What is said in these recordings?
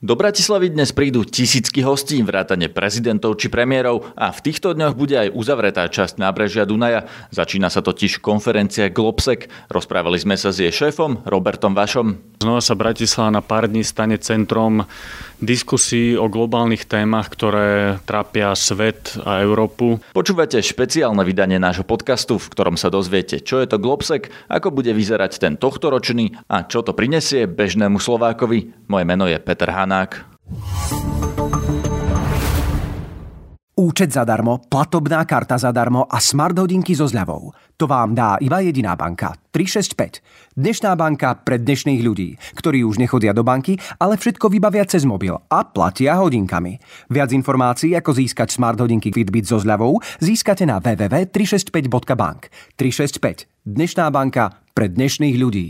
Do Bratislavy dnes prídu tisícky hostí, vrátane prezidentov či premiérov a v týchto dňoch bude aj uzavretá časť nábrežia Dunaja. Začína sa totiž konferencia Globsec. Rozprávali sme sa s jej šéfom Robertom Vašom. Znova sa Bratislava na pár dní stane centrom diskusí o globálnych témach, ktoré trápia svet a Európu. Počúvate špeciálne vydanie nášho podcastu, v ktorom sa dozviete, čo je to Globsec, ako bude vyzerať ten tohtoročný a čo to prinesie bežnému Slovákovi. Moje meno je Peter Hán. Hanák. Účet zadarmo, platobná karta zadarmo a smart hodinky so zľavou. To vám dá iba jediná banka. 365. Dnešná banka pre dnešných ľudí, ktorí už nechodia do banky, ale všetko vybavia cez mobil a platia hodinkami. Viac informácií, ako získať smart hodinky Fitbit so zľavou, získate na www.365.bank. 365. Dnešná banka pre dnešných ľudí.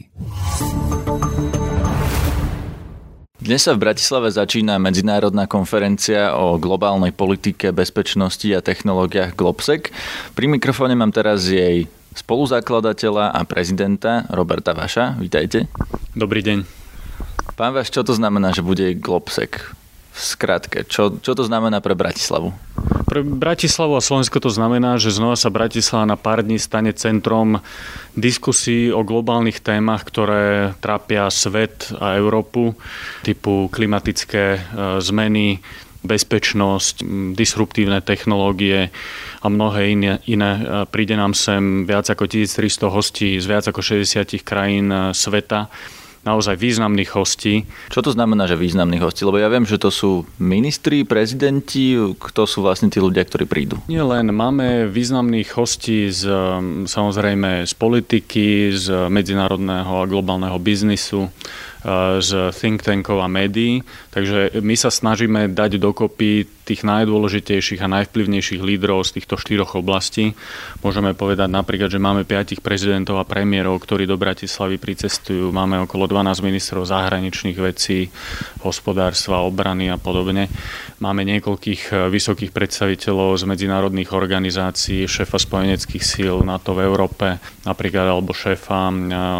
Dnes sa v Bratislave začína medzinárodná konferencia o globálnej politike, bezpečnosti a technológiách Globsec. Pri mikrofóne mám teraz jej spoluzakladateľa a prezidenta Roberta Vaša. Vítajte. Dobrý deň. Pán Vaš, čo to znamená, že bude Globsec? V skratke, čo, čo to znamená pre Bratislavu? Pre Bratislavu a Slovensko to znamená, že znova sa Bratislava na pár dní stane centrom diskusí o globálnych témach, ktoré trápia svet a Európu, typu klimatické e, zmeny, bezpečnosť, disruptívne technológie a mnohé iné, iné. E, príde nám sem viac ako 1300 hostí z viac ako 60 krajín e, sveta naozaj významných hostí. Čo to znamená, že významných hostí? Lebo ja viem, že to sú ministri, prezidenti, kto sú vlastne tí ľudia, ktorí prídu? Nie len, máme významných hostí z, samozrejme z politiky, z medzinárodného a globálneho biznisu, z think tankov a médií. Takže my sa snažíme dať dokopy tých najdôležitejších a najvplyvnejších lídrov z týchto štyroch oblastí. Môžeme povedať napríklad, že máme piatich prezidentov a premiérov, ktorí do Bratislavy pricestujú. Máme okolo 12 ministrov zahraničných vecí, hospodárstva, obrany a podobne. Máme niekoľkých vysokých predstaviteľov z medzinárodných organizácií, šéfa spojeneckých síl NATO v Európe, napríklad alebo šéfa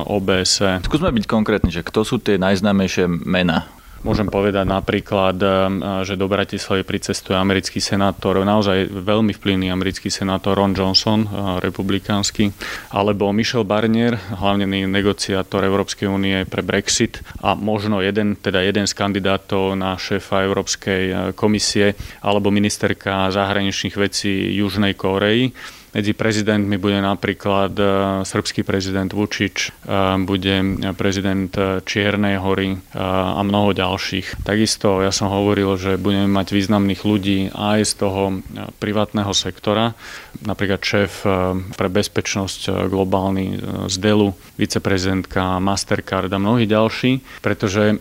OBS. Skúsme byť konkrétni, že kto sú tie najznámejšie mená Môžem povedať napríklad, eh, že do Bratislavy pricestuje americký senátor, naozaj veľmi vplyvný americký senátor Ron Johnson, eh, republikánsky, alebo Michel Barnier, hlavne negociátor Európskej únie pre Brexit a možno jeden, teda jeden z kandidátov na šéfa Európskej eh, komisie alebo ministerka zahraničných vecí Južnej Kórei. Medzi prezidentmi bude napríklad e, srbský prezident Vučič, e, bude prezident e, Čiernej hory a mnoho ďalších. Takisto ja som hovoril, že budeme mať významných ľudí aj z toho privátneho sektora, napríklad šéf pre bezpečnosť globálny z Delu, viceprezidentka Mastercard a mnohí ďalší, pretože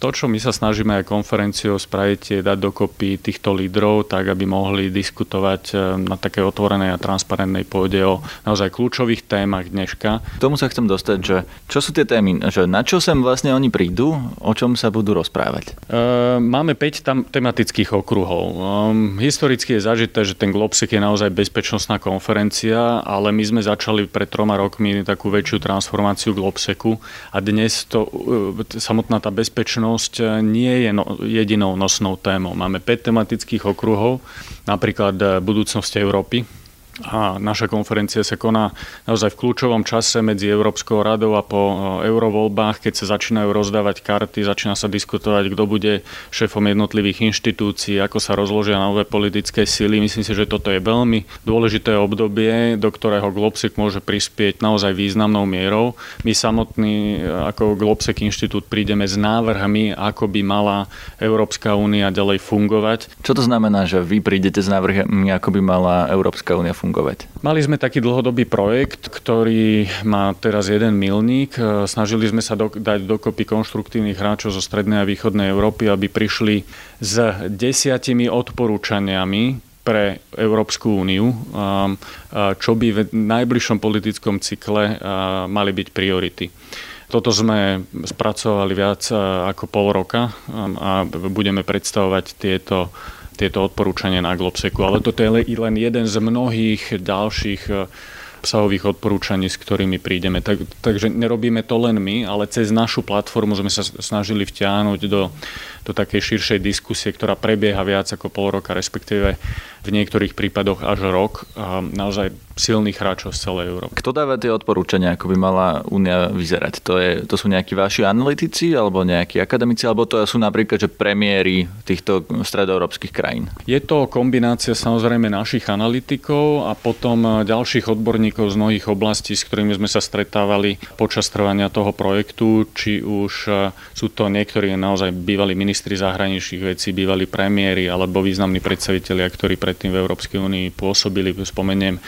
to, čo my sa snažíme aj konferenciou spraviť, je dať dokopy týchto lídrov, tak aby mohli diskutovať e, na také otvorenej a transparentnej pôde o naozaj kľúčových témach dneška. K tomu sa chcem dostať, že čo sú tie témy, že na čo sem vlastne oni prídu, o čom sa budú rozprávať? E, máme 5 tam tematických okruhov. E, historicky je zažité, že ten Globsec je naozaj bezpečnostná konferencia, ale my sme začali pred troma rokmi takú väčšiu transformáciu Globseku a dnes to, e, samotná tá bezpečnosť bezpečnosť eh, nie je no, jedinou nosnou témou. Máme 5 tematických okruhov, napríklad eh, budúcnosť Európy, a naša konferencia sa koná naozaj v kľúčovom čase medzi Európskou radou a po e, eurovoľbách, keď sa začínajú rozdávať karty, začína sa diskutovať, kto bude šéfom jednotlivých inštitúcií, ako sa rozložia nové politické síly. Myslím si, že toto je veľmi dôležité obdobie, do ktorého Globsec môže prispieť naozaj významnou mierou. My samotný e, ako Globsec inštitút prídeme s návrhmi, ako by mala Európska únia ďalej fungovať. Čo to znamená, že vy prídete s návrhmi, ako by mala Európska únia fungovať? Fungovať? Mali sme taký dlhodobý projekt, ktorý má teraz jeden milník. Snažili sme sa do, dať dokopy konštruktívnych hráčov zo strednej a východnej Európy, aby prišli s desiatimi odporúčaniami pre Európsku úniu, čo by v najbližšom politickom cykle mali byť priority. Toto sme spracovali viac ako pol roka a budeme predstavovať tieto tieto odporúčania na Globseku. Ale toto je len jeden z mnohých ďalších e, obsahových odporúčaní, s ktorými prídeme. Tak, takže nerobíme to len my, ale cez našu platformu sme sa snažili vtiahnuť do, do takej širšej diskusie, ktorá prebieha viac ako pol roka, respektíve v niektorých prípadoch až rok. Naozaj silných hráčov z celej Európy. Kto dáva tie odporúčania, ako by mala únia vyzerať? To, je, to sú nejakí vaši analytici, alebo nejakí akademici, alebo to sú napríklad že premiéry týchto stredoeurópskych krajín? Je to kombinácia samozrejme našich analytikov a potom ďalších odborníkov z mnohých oblastí, s ktorými sme sa stretávali počas trvania toho projektu, či už e, sú to niektorí naozaj bývalí ministri zahraničných vecí, bývalí premiéry alebo významní predstavitelia, ktorí predtým v Európskej únii pôsobili. Spomeniem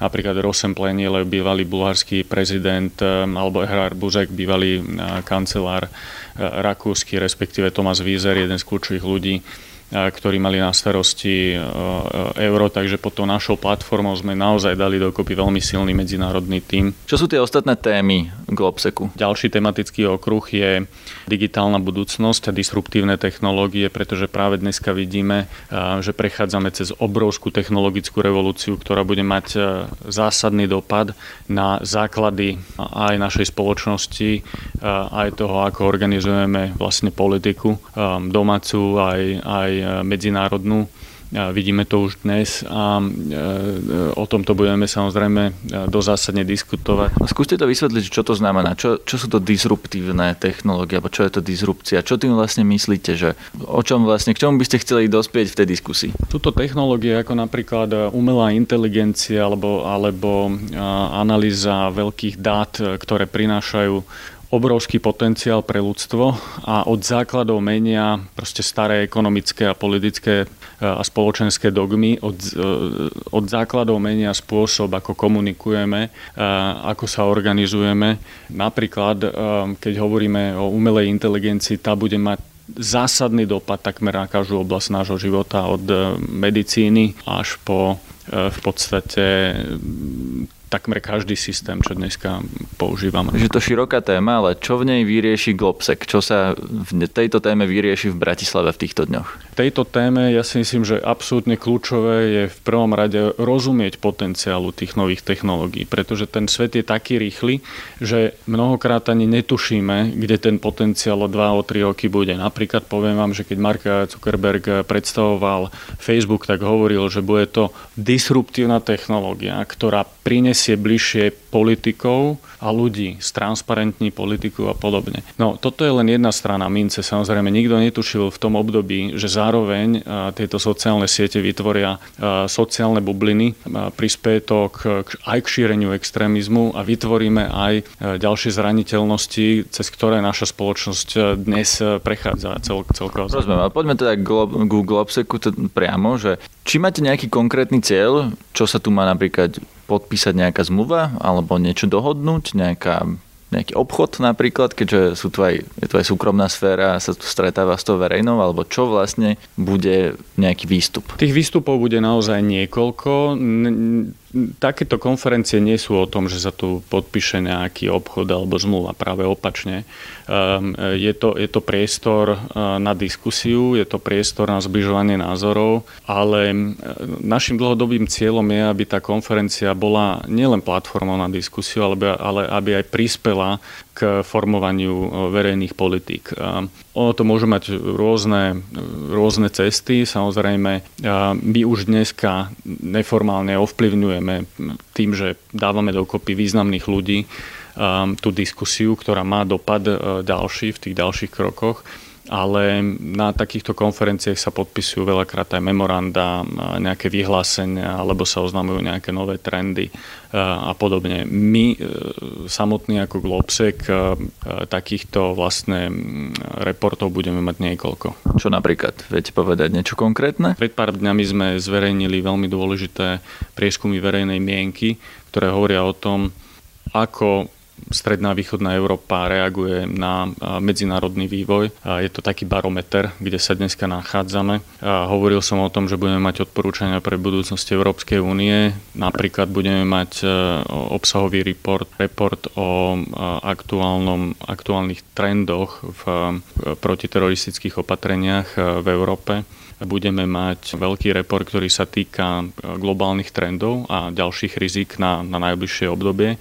napríklad Rosem Pleniele, bývalý bulharský prezident, eh, alebo Ehrard Buzek, bývalý eh, kancelár rakúsky, respektíve Thomas Wieser, jeden z kľúčových ľudí ktorí mali na starosti euro, takže pod tou našou platformou sme naozaj dali dokopy veľmi silný medzinárodný tím. Čo sú tie ostatné témy Globseku? Ďalší tematický okruh je digitálna budúcnosť a disruptívne technológie, pretože práve dneska vidíme, že prechádzame cez obrovskú technologickú revolúciu, ktorá bude mať zásadný dopad na základy aj našej spoločnosti, aj toho, ako organizujeme vlastne politiku domácu, aj, aj medzinárodnú. Vidíme to už dnes a e, o tomto budeme samozrejme e, dozásadne diskutovať. No, skúste to vysvetliť, čo to znamená. Čo, čo sú to disruptívne technológie, alebo čo je to disrupcia? Čo tým vlastne myslíte? Že, o čom vlastne, k čomu by ste chceli dospieť v tej diskusii? Sú to technológie ako napríklad umelá inteligencia alebo, alebo analýza veľkých dát, ktoré prinášajú obrovský potenciál pre ľudstvo a od základov menia proste staré ekonomické a politické e, a spoločenské dogmy, od, e, od základov menia spôsob, ako komunikujeme, e, ako sa organizujeme. Napríklad, keď hovoríme o umelej inteligencii, tá bude mať zásadný dopad takmer na každú oblasť nášho života, od medicíny až po v podstate takmer každý systém, čo dneska používame. Je to široká téma, ale čo v nej vyrieši Globsec? Čo sa v tejto téme vyrieši v Bratislave v týchto dňoch? V tejto téme ja si myslím, že absolútne kľúčové je v prvom rade rozumieť potenciálu tých nových technológií, pretože ten svet je taký rýchly, že mnohokrát ani netušíme, kde ten potenciál o 2 o 3 roky bude. Napríklad poviem vám, že keď Mark Zuckerberg predstavoval Facebook, tak hovoril, že bude to disruptívna technológia, ktorá prinesie prinesie bližšie politikov a ľudí, stransparentní politiku a podobne. No toto je len jedna strana mince. Samozrejme, nikto netušil v tom období, že zároveň tieto sociálne siete vytvoria sociálne bubliny, prispieje to k, aj k šíreniu extrémizmu a vytvoríme aj ďalšie zraniteľnosti, cez ktoré naša spoločnosť dnes prechádza cel, celkovo. Rozumiem, ale poďme teda k Globseku priamo, že či máte nejaký konkrétny cieľ, čo sa tu má napríklad podpísať nejaká zmluva alebo niečo dohodnúť, nejaká, nejaký obchod napríklad, keďže sú tu aj, je tu aj súkromná sféra a sa tu stretáva s tou verejnou, alebo čo vlastne bude nejaký výstup? Tých výstupov bude naozaj niekoľko takéto konferencie nie sú o tom, že sa tu podpíše nejaký obchod alebo zmluva, práve opačne. Ehm, je to, je to priestor e, na diskusiu, je to priestor na zbližovanie názorov, ale e, našim dlhodobým cieľom je, aby tá konferencia bola nielen platformou na diskusiu, ale, ale aby aj prispela k formovaniu e, verejných politík. Ono to môže mať rôzne, rôzne cesty. Samozrejme, my už dneska neformálne ovplyvňujeme tým, že dávame dokopy významných ľudí tú diskusiu, ktorá má dopad e, ďalší v tých ďalších krokoch ale na takýchto konferenciách sa podpisujú veľakrát aj memoranda, nejaké vyhlásenia, alebo sa oznamujú nejaké nové trendy a podobne. My e, samotný ako Globsec e, takýchto vlastne reportov budeme mať niekoľko. Čo napríklad? Viete povedať niečo konkrétne? Pred pár dňami sme zverejnili veľmi dôležité prieskumy verejnej mienky, ktoré hovoria o tom, ako stredná východná Európa reaguje na medzinárodný vývoj. Je to taký barometer, kde sa dneska nachádzame. Hovoril som o tom, že budeme mať odporúčania pre budúcnosti Európskej únie. Napríklad budeme mať obsahový report, report o aktuálnom, aktuálnych trendoch v protiteroristických opatreniach v Európe budeme mať veľký report, ktorý sa týka globálnych trendov a ďalších rizik na, na najbližšie obdobie.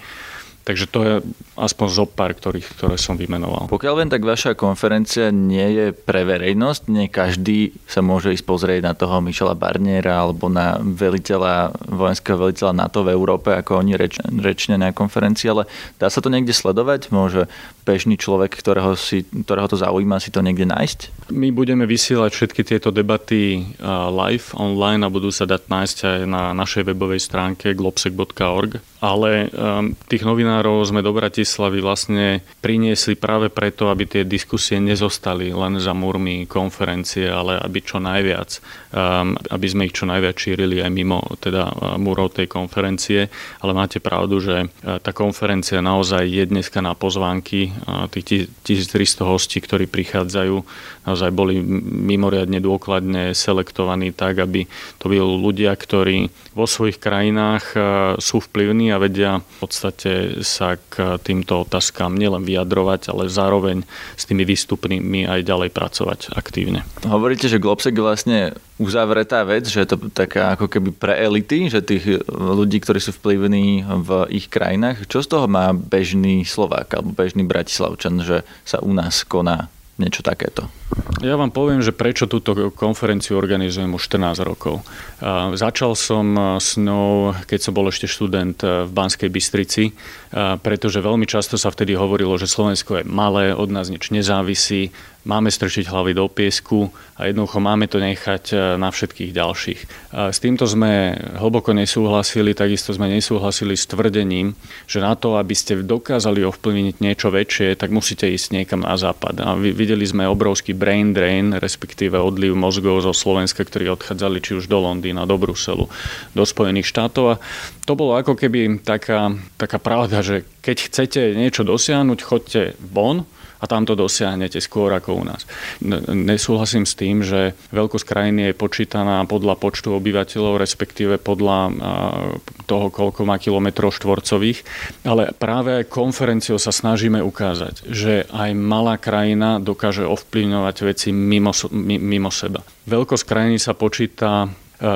Takže to je aspoň zo pár, ktorých, ktoré som vymenoval. Pokiaľ viem, tak vaša konferencia nie je pre verejnosť. Nie každý sa môže ísť pozrieť na toho Michela Barniera alebo na veliteľa, vojenského veliteľa NATO v Európe, ako oni reč, rečne na konferencii, ale dá sa to niekde sledovať? Môže bežný človek, ktorého, si, ktorého to zaujíma, si to niekde nájsť? My budeme vysielať všetky tieto debaty live, online a budú sa dať nájsť aj na našej webovej stránke globsec.org. Ale um, tých novinárov sme do Bratislavy vlastne priniesli práve preto, aby tie diskusie nezostali len za múrmi konferencie, ale aby čo najviac, um, aby sme ich čo najviac šírili aj mimo teda uh, múrov tej konferencie. Ale máte pravdu, že tá konferencia naozaj je dneska na pozvánky tých 1300 hostí, ktorí prichádzajú, naozaj boli mimoriadne dôkladne selektovaní tak, aby to boli ľudia, ktorí vo svojich krajinách sú vplyvní a vedia v podstate sa k týmto otázkam nielen vyjadrovať, ale zároveň s tými výstupnými aj ďalej pracovať aktívne. Hovoríte, že Globsec je vlastne uzavretá vec, že je to taká ako keby pre elity, že tých ľudí, ktorí sú vplyvní v ich krajinách. Čo z toho má bežný Slovák alebo bežný Bratislavčan, že sa u nás koná niečo takéto? Ja vám poviem, že prečo túto konferenciu organizujem už 14 rokov. Začal som s ňou, keď som bol ešte študent v Banskej Bystrici, pretože veľmi často sa vtedy hovorilo, že Slovensko je malé, od nás nič nezávisí, máme strčiť hlavy do piesku a jednoducho máme to nechať e, na všetkých ďalších. S týmto sme hlboko nesúhlasili, takisto sme nesúhlasili s tvrdením, že na to, aby ste dokázali ovplyvniť niečo väčšie, tak musíte ísť niekam na západ. A videli sme obrovský brain drain, respektíve odliv mozgov zo Slovenska, ktorí odchádzali či už do Londýna, do Bruselu, do Spojených štátov. A to bolo ako keby taká, taká pravda, že keď chcete niečo dosiahnuť, chodte von, a tam to dosiahnete skôr ako u nás. Nesúhlasím s tým, že veľkosť krajiny je počítaná podľa počtu obyvateľov, respektíve podľa toho, koľko má kilometrov štvorcových, ale práve konferenciou sa snažíme ukázať, že aj malá krajina dokáže ovplyvňovať veci mimo, mimo seba. Veľkosť krajiny sa počíta e,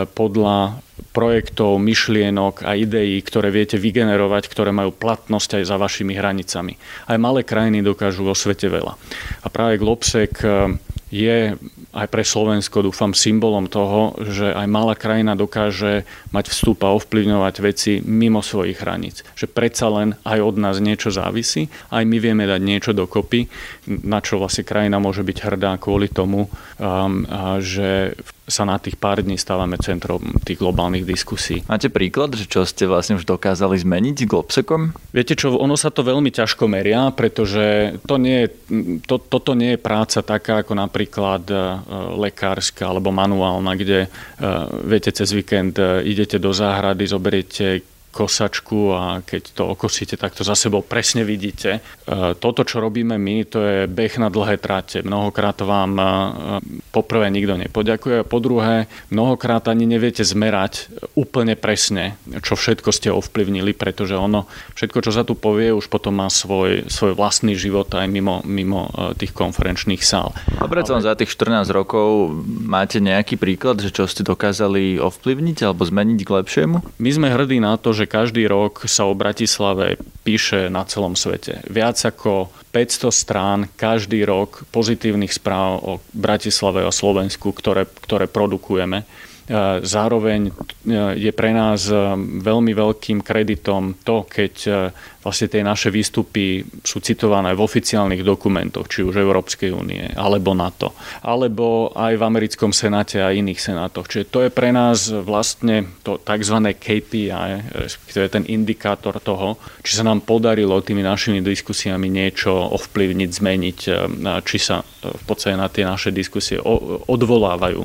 podľa projektov, myšlienok a ideí, ktoré viete vygenerovať, ktoré majú platnosť aj za vašimi hranicami. Aj malé krajiny dokážu vo svete veľa. A práve Globsec eh, je aj pre Slovensko, dúfam, symbolom toho, že aj malá krajina dokáže mať vstup a ovplyvňovať veci mimo svojich hraníc. Že predsa len aj od nás niečo závisí, aj my vieme dať niečo dokopy, na čo vlastne krajina môže byť hrdá kvôli tomu, um, že sa na tých pár dní stávame centrom tých globálnych diskusí. Máte príklad, že čo ste vlastne už dokázali zmeniť globsekom? Viete čo, ono sa to veľmi ťažko meria, pretože to nie je, to, toto nie je práca taká ako napríklad e, lekárska alebo manuálna, kde e, viete cez víkend e, idete do záhrady, zoberiete kosačku a keď to okosíte, tak to za sebou presne vidíte. E, toto, čo robíme my, to je beh na dlhé tráte. Mnohokrát vám e, poprvé nikto nepoďakuje po druhé, mnohokrát ani neviete zmerať úplne presne, čo všetko ste ovplyvnili, pretože ono, všetko, čo sa tu povie, už potom má svoj, svoj vlastný život aj mimo, mimo e, tých konferenčných sál. A predsa Ale... za tých 14 rokov máte nejaký príklad, že čo ste dokázali ovplyvniť alebo zmeniť k lepšiemu? My sme hrdí na to, že každý rok sa o Bratislave píše na celom svete. Viac ako 500 strán každý rok pozitívnych správ o Bratislave a Slovensku, ktoré, ktoré produkujeme. Zároveň e, je pre nás e, veľmi veľkým kreditom to, keď e, vlastne tie naše výstupy sú citované v oficiálnych dokumentoch, či už Európskej únie, alebo NATO, alebo aj v americkom senáte a iných senátoch. Čiže to je pre nás vlastne to tzv. KPI, je ten indikátor toho, či sa nám podarilo tými našimi diskusiami niečo ovplyvniť, zmeniť, či sa v podstate na tie naše diskusie odvolávajú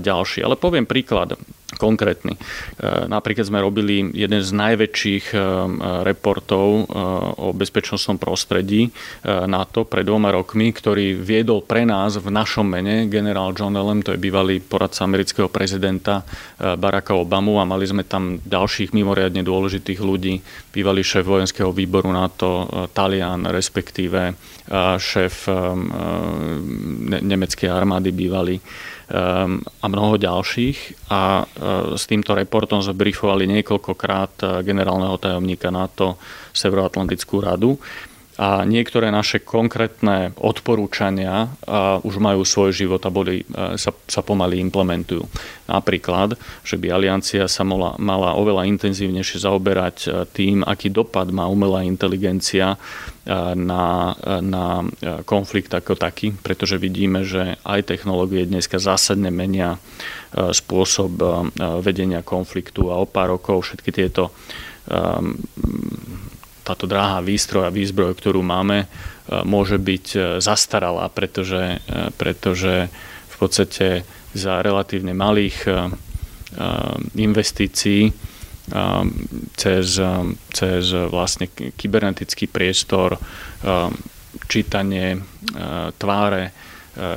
ďalší. Ale poviem príklad. Konkrétny. E, napríklad sme robili jeden z najväčších e, reportov e, o bezpečnostnom prostredí NATO pred dvoma rokmi, ktorý viedol pre nás v našom mene generál John Allen, to je bývalý poradca amerického prezidenta Baracka Obamu a mali sme tam ďalších mimoriadne dôležitých ľudí, bývalý šéf vojenského výboru NATO, Talian, respektíve šéf nemeckej armády bývalý a mnoho ďalších. A e, s týmto reportom sme briefovali niekoľkokrát e, generálneho tajomníka NATO Severoatlantickú radu a niektoré naše konkrétne odporúčania už majú svoj život a boli, e, sa, sa pomaly implementujú. Napríklad, že by aliancia sa mala, mala oveľa intenzívnejšie zaoberať e, tým, aký dopad má umelá inteligencia e, na, na konflikt ako taký, pretože vidíme, že aj technológie dneska zásadne menia spôsob vedenia konfliktu a o pár rokov všetky tieto táto dráha výstroj a výzbroj, ktorú máme, e, môže byť e, zastaralá, pretože, e, pretože v podstate za relatívne malých investícií cez, cez vlastne kybernetický priestor, čítanie tváre,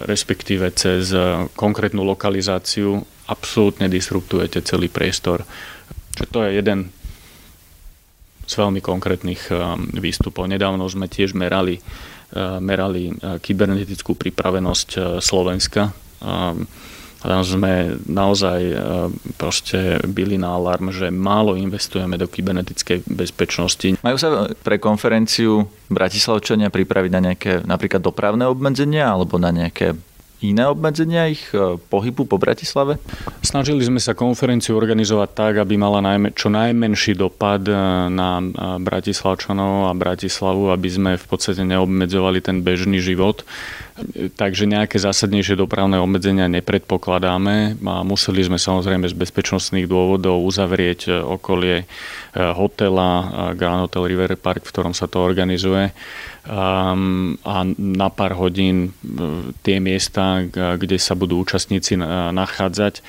respektíve cez konkrétnu lokalizáciu absolútne disruptujete celý priestor. Čo to je jeden z veľmi konkrétnych eh, výstupov. Nedávno sme tiež merali, eh, merali eh, kybernetickú pripravenosť Slovenska. Tam sme naozaj proste byli na alarm, že málo investujeme do kybernetickej bezpečnosti. Majú sa pre konferenciu Bratislavčania pripraviť na nejaké napríklad dopravné obmedzenia alebo na nejaké iné obmedzenia ich e, pohybu po Bratislave? Snažili sme sa konferenciu organizovať tak, aby mala najmä, čo najmenší dopad e, na e, Bratislavčanov a Bratislavu, aby sme v podstate neobmedzovali ten bežný život. Takže nejaké zásadnejšie dopravné obmedzenia nepredpokladáme a museli sme samozrejme z bezpečnostných dôvodov uzavrieť okolie hotela Grand Hotel River Park, v ktorom sa to organizuje a na pár hodín e, tie miesta, kde sa budú účastníci nachádzať.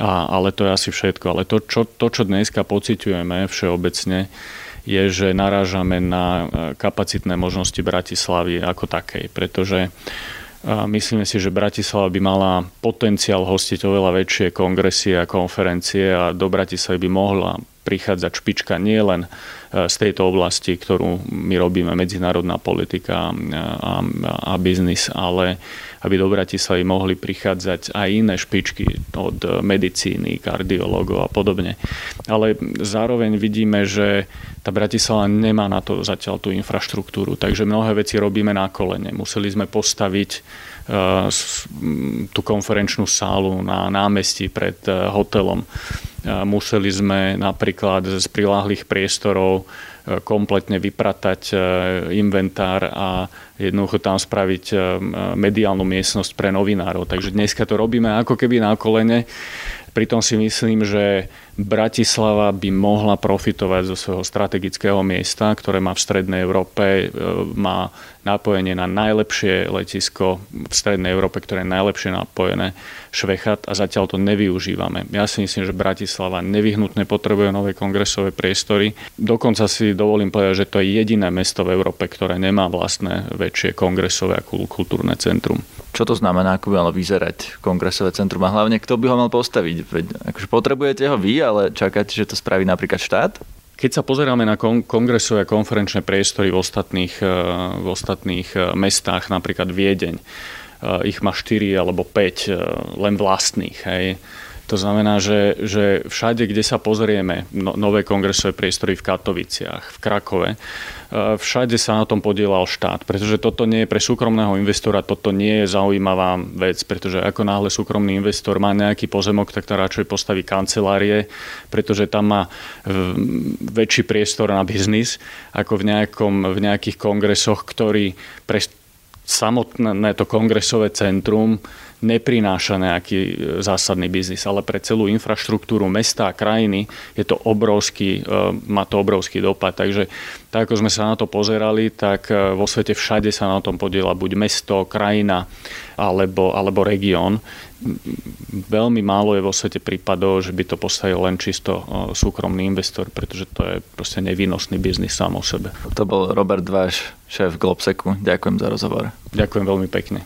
A, ale to je asi všetko. Ale to, čo, to, čo dneska pociťujeme všeobecne, je, že narážame na e, kapacitné možnosti Bratislavy ako takej, pretože e, Myslíme si, že Bratislava by mala potenciál hostiť oveľa väčšie kongresy a konferencie a do Bratislavy by mohla prichádzať špička nielen z tejto oblasti, ktorú my robíme, medzinárodná politika a, a, biznis, ale aby do Bratislavy mohli prichádzať aj iné špičky od medicíny, kardiológov a podobne. Ale zároveň vidíme, že tá Bratislava nemá na to zatiaľ tú infraštruktúru, takže mnohé veci robíme na kolene. Museli sme postaviť e, tú konferenčnú sálu na námestí pred e, hotelom Museli sme napríklad z priláhlých priestorov e, kompletne vypratať inventár a jednoducho tam spraviť mediálnu miestnosť pre novinárov. Takže dneska to robíme ako keby na kolene. Pritom si myslím, že Bratislava by mohla profitovať zo svojho strategického miesta, ktoré má v Strednej Európe, má napojenie na najlepšie letisko v Strednej Európe, ktoré je najlepšie napojené Švechat a zatiaľ to nevyužívame. Ja si myslím, že Bratislava nevyhnutne potrebuje nové kongresové priestory. Dokonca si dovolím povedať, že to je jediné mesto v Európe, ktoré nemá vlastné väčšie kongresové a kultúrne centrum. Čo to znamená, ako by malo vyzerať kongresové centrum a hlavne kto by ho mal postaviť? Veď, akože potrebujete ho vy, ale čakáte, že to spraví napríklad štát? Keď sa pozeráme na kongresové a konferenčné priestory v ostatných, eh, v ostatných eh, mestách, napríklad Viedeň, Eh, ich má 4 alebo 5 eh, len vlastných. Hej. To znamená, že, že všade, kde sa pozrieme, no, nové kongresové priestory v Katoviciach, v Krakove, eh, všade sa na tom podielal štát, pretože toto nie je pre súkromného investora, toto nie je zaujímavá vec, pretože ako náhle súkromný investor má nejaký pozemok, tak to radšej postaví kancelárie, pretože tam má väčší priestor na biznis ako v, nejakom, v nejakých kongresoch, ktorý pre samotné to kongresové centrum neprináša nejaký e, zásadný biznis, ale pre celú infraštruktúru mesta a krajiny je to obrovský, e, má to obrovský dopad. Takže tak ako sme sa na to pozerali, tak e, vo svete všade sa na tom podiela buď mesto, krajina alebo, alebo región. Veľmi málo je vo svete prípadov, že by to postavil len čisto súkromný investor, pretože to je proste nevýnosný biznis sám o sebe. To bol Robert Váš, šéf Globseku. Ďakujem za rozhovor. Ďakujem veľmi pekne.